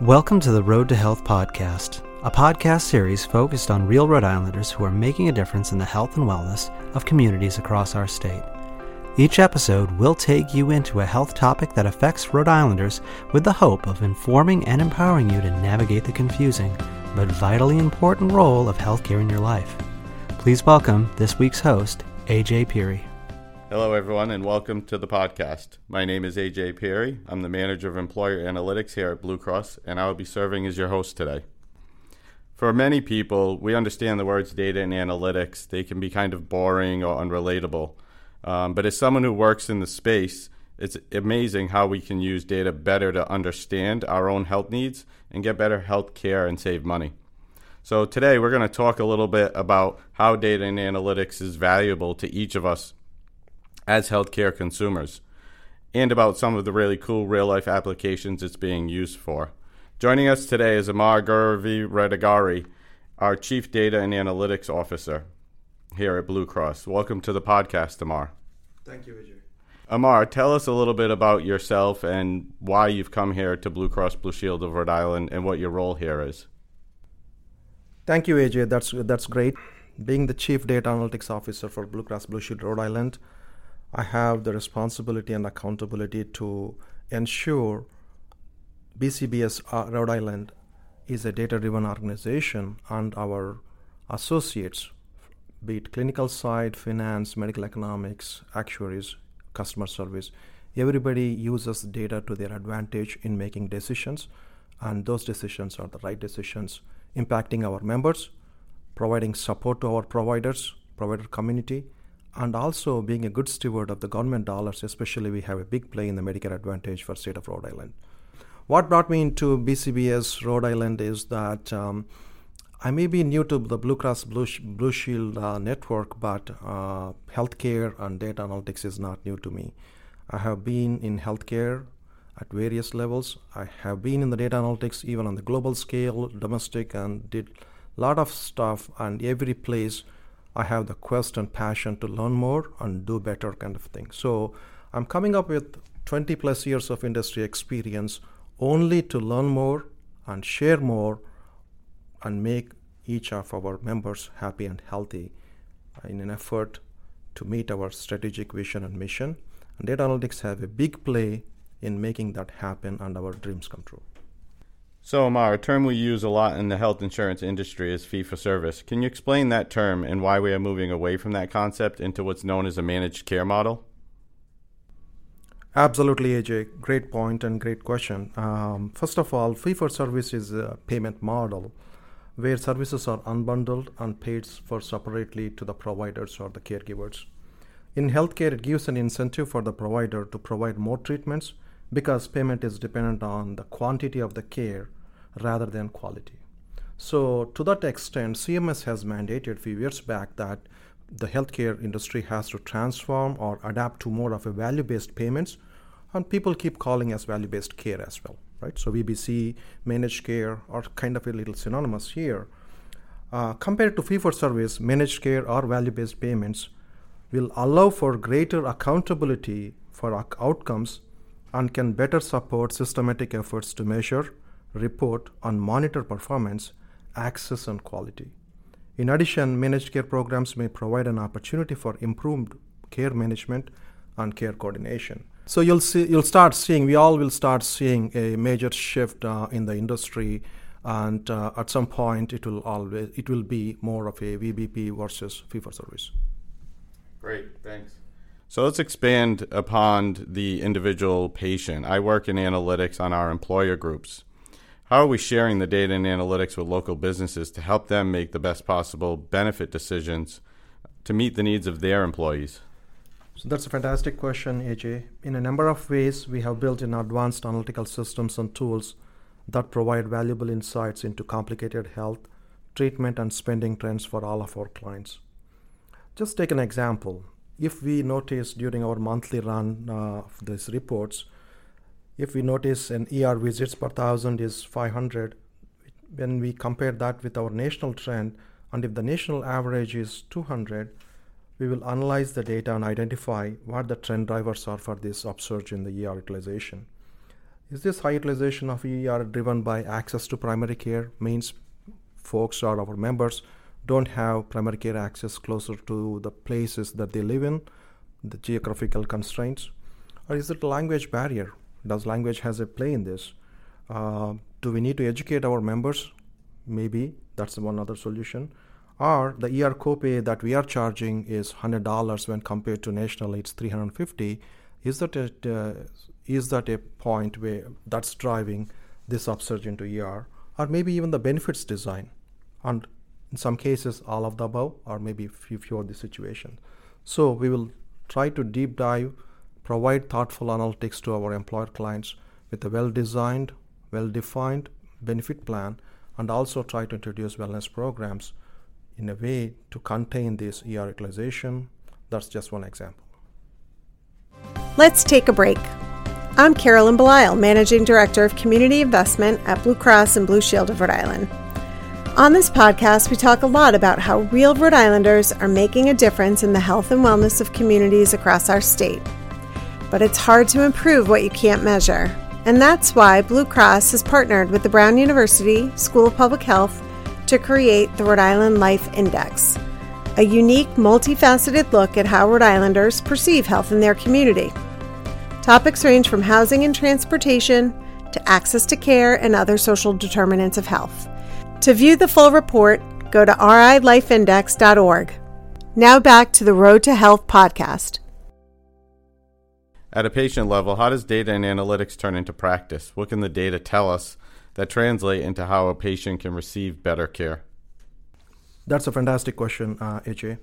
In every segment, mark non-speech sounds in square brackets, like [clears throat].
Welcome to the Road to Health podcast, a podcast series focused on real Rhode Islanders who are making a difference in the health and wellness of communities across our state. Each episode will take you into a health topic that affects Rhode Islanders with the hope of informing and empowering you to navigate the confusing but vitally important role of healthcare in your life. Please welcome this week's host, AJ Pirri. Hello, everyone, and welcome to the podcast. My name is AJ Pirri. I'm the manager of employer analytics here at Blue Cross, and I will be serving as your host today. For many people, we understand the words data and analytics. They can be kind of boring or unrelatable. Um, but as someone who works in the space, it's amazing how we can use data better to understand our own health needs and get better health care and save money. So, today we're going to talk a little bit about how data and analytics is valuable to each of us as healthcare consumers and about some of the really cool real life applications it's being used for. Joining us today is Amar Gurivireddygari, our Chief Data and Analytics Officer here at Blue Cross. Welcome to the podcast, Amar. Thank you, Vijay. Amar, tell us a little bit about yourself and why you've come here to Blue Cross Blue Shield of Rhode Island and what your role here is. Thank you, AJ. That's that's great. Being the Chief Data Analytics Officer for Blue Cross Blue Shield Rhode Island, I have the responsibility and accountability to ensure BCBS uh, Rhode Island is a data driven organization and our associates, be it clinical side, finance, medical economics, actuaries, customer service, everybody uses data to their advantage in making decisions, and those decisions are the right decisions impacting our members, providing support to our providers, provider community, and also being a good steward of the government dollars, especially we have a big play in the Medicare Advantage for state of Rhode Island. What brought me into BCBS Rhode Island is that um, I may be new to the Blue Cross Blue, Blue Shield uh, network, but uh, healthcare and data analytics is not new to me. I have been in healthcare at various levels. I have been in the data analytics even on the global scale, domestic, and did a lot of stuff. And every place I have the quest and passion to learn more and do better kind of thing. So I'm coming up with 20 plus years of industry experience only to learn more and share more and make each of our members happy and healthy in an effort to meet our strategic vision and mission. And data analytics have a big play in making that happen and our dreams come true. So, Amar, a term we use a lot in the health insurance industry is fee for service. Can you explain that term and why we are moving away from that concept into what's known as a managed care model? Absolutely, AJ. Great point and great question. Um, first of all, fee for service is a payment model where services are unbundled and paid for separately to the providers or the caregivers. In healthcare, it gives an incentive for the provider to provide more treatments because payment is dependent on the quantity of the care rather than quality. So, to that extent, CMS has mandated a few years back that the healthcare industry has to transform or adapt to more of a value-based payments, and people keep calling us value-based care as well, right? So VBC, managed care are kind of a little synonymous here. Uh, compared to fee-for-service, managed care or value-based payments will allow for greater accountability for outcomes and can better support systematic efforts to measure, report, and monitor performance, access, and quality. In addition, managed care programs may provide an opportunity for improved care management and care coordination. So you'll see, you'll start seeing, we all will start seeing a major shift uh, in the industry, and uh, at some point it will always it will be more of a VBP versus fee for service. Great, thanks. So let's expand upon the individual patient. I work in analytics on our employer groups. How are we sharing the data and analytics with local businesses to help them make the best possible benefit decisions to meet the needs of their employees? So that's a fantastic question, AJ. In a number of ways, we have built in advanced analytical systems and tools that provide valuable insights into complicated health, treatment, and spending trends for all of our clients. Just take an example if we notice during our monthly run uh, of these reports, if we notice an ER visits per thousand is 500, when we compare that with our national trend, and if the national average is 200, we will analyze the data and identify what the trend drivers are for this upsurge in the ER utilization. Is this high utilization of ER driven by access to primary care? Means folks or our members don't have primary care access closer to the places that they live in, the geographical constraints? Or is it a language barrier? Does language has a play in this? Uh, do we need to educate our members? Maybe that's one other solution. Or the ER copay that we are charging is $100 when compared to nationally it's 350 Is that a, uh, is that a point where that's driving this upsurge into ER? Or maybe even the benefits design? And in some cases, all of the above, or maybe few, few of the situations. So we will try to deep dive, provide thoughtful analytics to our employer clients with a well-designed, well-defined benefit plan, and also try to introduce wellness programs in a way to contain this ER utilization. That's just one example. Let's take a break. I'm Carolyn Belisle, Managing Director of Community Investment at Blue Cross and Blue Shield of Rhode Island. On this podcast, we talk a lot about how real Rhode Islanders are making a difference in the health and wellness of communities across our state. But it's hard to improve what you can't measure. And that's why Blue Cross has partnered with the Brown University School of Public Health to create the Rhode Island Life Index, a unique, multifaceted look at how Rhode Islanders perceive health in their community. Topics range from housing and transportation to access to care and other social determinants of health. To view the full report, go to rilifeindex.org. Now back to the Road to Health podcast. At a patient level, how does data and analytics turn into practice? What can the data tell us that translate into how a patient can receive better care? That's a fantastic question, uh, AJ.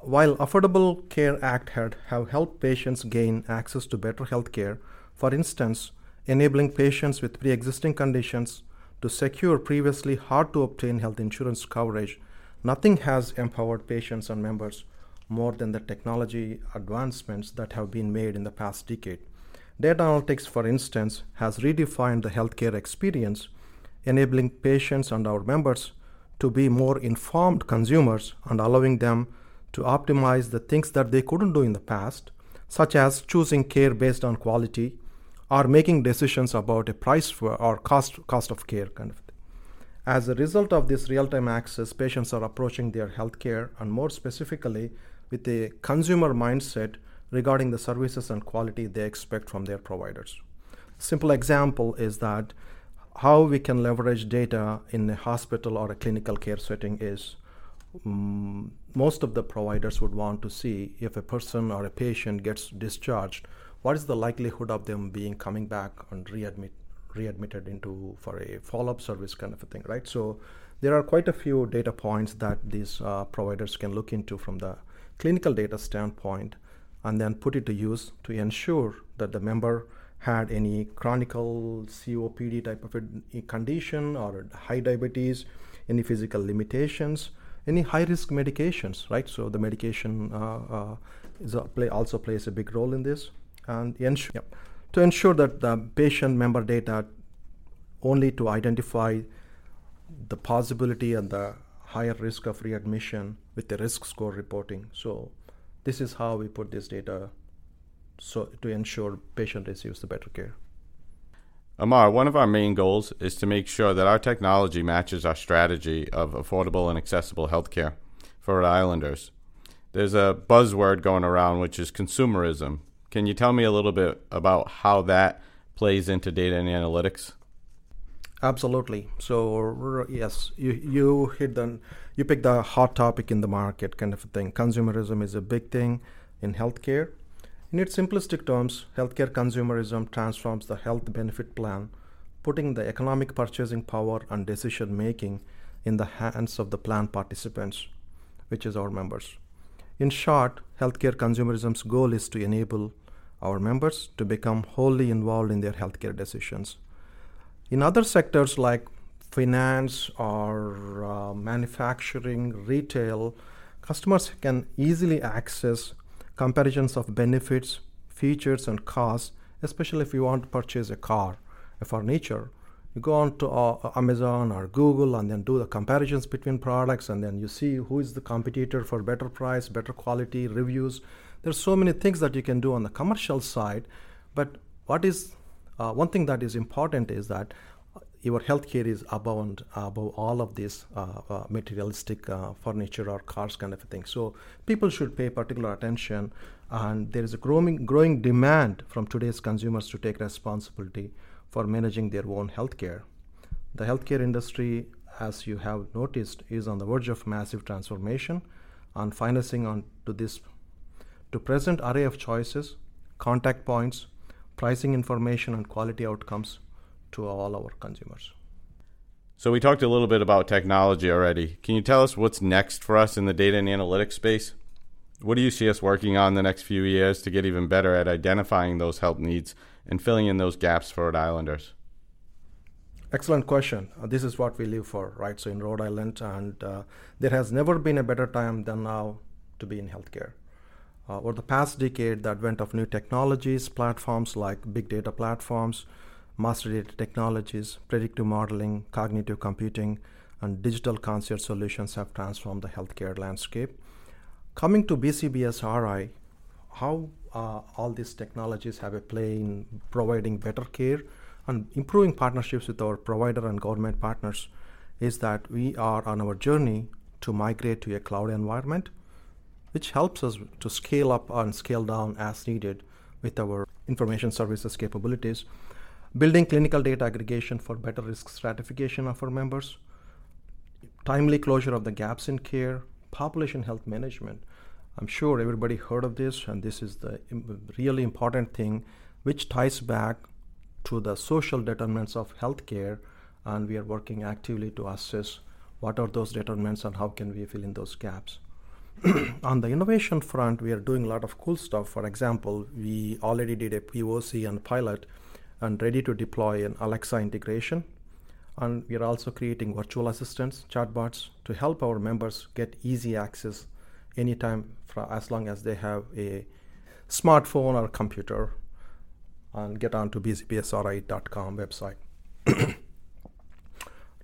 While Affordable Care Act had have helped patients gain access to better health care, for instance, enabling patients with pre-existing conditions to secure previously hard to obtain health insurance coverage, nothing has empowered patients and members more than the technology advancements that have been made in the past decade. Data analytics, for instance, has redefined the healthcare experience, enabling patients and our members to be more informed consumers and allowing them to optimize the things that they couldn't do in the past, such as choosing care based on quality, or making decisions about a price or cost cost of care kind of thing. As a result of this real-time access, patients are approaching their healthcare and more specifically with a consumer mindset regarding the services and quality they expect from their providers. Simple example is that how we can leverage data in a hospital or a clinical care setting is um, most of the providers would want to see if a person or a patient gets discharged what is the likelihood of them being coming back and readmit readmitted into for a follow-up service kind of a thing right so there are quite a few data points that these uh, providers can look into from the clinical data standpoint and then put it to use to ensure that the member had any chronic COPD type of condition or high diabetes, any physical limitations, any high risk medications, right? So the medication uh, uh, play also plays a big role in this and ensure, yep. to ensure that the patient member data only to identify the possibility and the higher risk of readmission with the risk score reporting. So this is how we put this data so to ensure patient receives the better care. Amar, one of our main goals is to make sure that our technology matches our strategy of affordable and accessible healthcare for Rhode Islanders. There's a buzzword going around which is consumerism. Can you tell me a little bit about how that plays into data and analytics? Absolutely. So yes, you you hit the you pick the hot topic in the market kind of a thing. Consumerism is a big thing in healthcare. In its simplistic terms, healthcare consumerism transforms the health benefit plan, putting the economic purchasing power and decision making in the hands of the plan participants, which is our members. In short, healthcare consumerism's goal is to enable our members to become wholly involved in their healthcare decisions. In other sectors like finance or uh, manufacturing, retail, customers can easily access comparisons of benefits, features, and costs, especially if you want to purchase a car, a furniture you go on to uh, Amazon or Google and then do the comparisons between products and then you see who is the competitor for better price, better quality, reviews. There's so many things that you can do on the commercial side, but what is Uh, one thing that is important is that your healthcare is above and above all of this uh, uh, materialistic uh, furniture or cars kind of thing. So people should pay particular attention, and there is a growing growing demand from today's consumers to take responsibility for managing their own healthcare. The healthcare industry, as you have noticed, is on the verge of massive transformation, and financing on to this to present array of choices, contact points, pricing information, and quality outcomes to all our consumers. So, we talked a little bit about technology already. Can you tell us what's next for us in the data and analytics space? What do you see us working on the next few years to get even better at identifying those help needs and filling in those gaps for Rhode Islanders? Excellent question. Uh, this is what we live for, right? So, in Rhode Island, and uh, there has never been a better time than now to be in healthcare. Uh, over the past decade, the advent of new technologies, platforms like big data platforms, master data technologies, predictive modeling, cognitive computing, and digital concierge solutions have transformed the healthcare landscape. Coming to BCBSRI, how uh, all these technologies have a play in providing better care and improving partnerships with our provider and government partners is that we are on our journey to migrate to a cloud environment, which helps us to scale up and scale down as needed with our information services capabilities building clinical data aggregation for better risk stratification of our members, timely closure of the gaps in care, population health management. I'm sure everybody heard of this, and this is the really important thing which ties back to the social determinants of healthcare, and we are working actively to assess what are those determinants and how can we fill in those gaps. [clears throat] on the innovation front, we are doing a lot of cool stuff. For example, we already did a POC and pilot and ready to deploy an Alexa integration. And we are also creating virtual assistants, chatbots, to help our members get easy access anytime for as long as they have a smartphone or computer and get onto bcbsri.com website. [clears throat]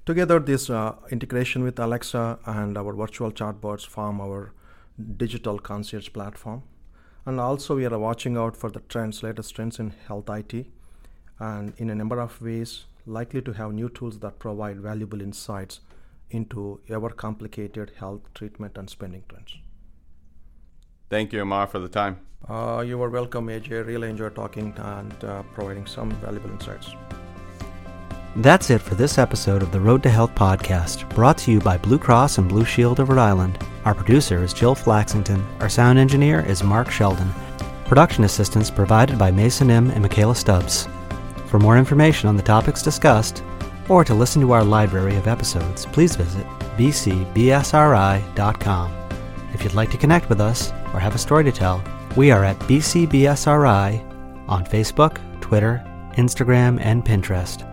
Together, this uh, integration with Alexa and our virtual chatbots form our digital concierge platform. And also, we are watching out for the trends, latest trends in health IT, and in a number of ways likely to have new tools that provide valuable insights into ever complicated health treatment and spending trends. Thank you, Amar, for the time. Uh, you are welcome, AJ. Really enjoyed talking and uh, providing some valuable insights. That's it for this episode of the Road to Health podcast, brought to you by Blue Cross and Blue Shield of Rhode Island. Our producer is Jill Flaxington. Our sound engineer is Mark Sheldon. Production assistance provided by Mason M. and Michaela Stubbs. For more information on the topics discussed, or to listen to our library of episodes, please visit bcbsri.com. If you'd like to connect with us or have a story to tell, we are at BCBSRI on Facebook, Twitter, Instagram, and Pinterest.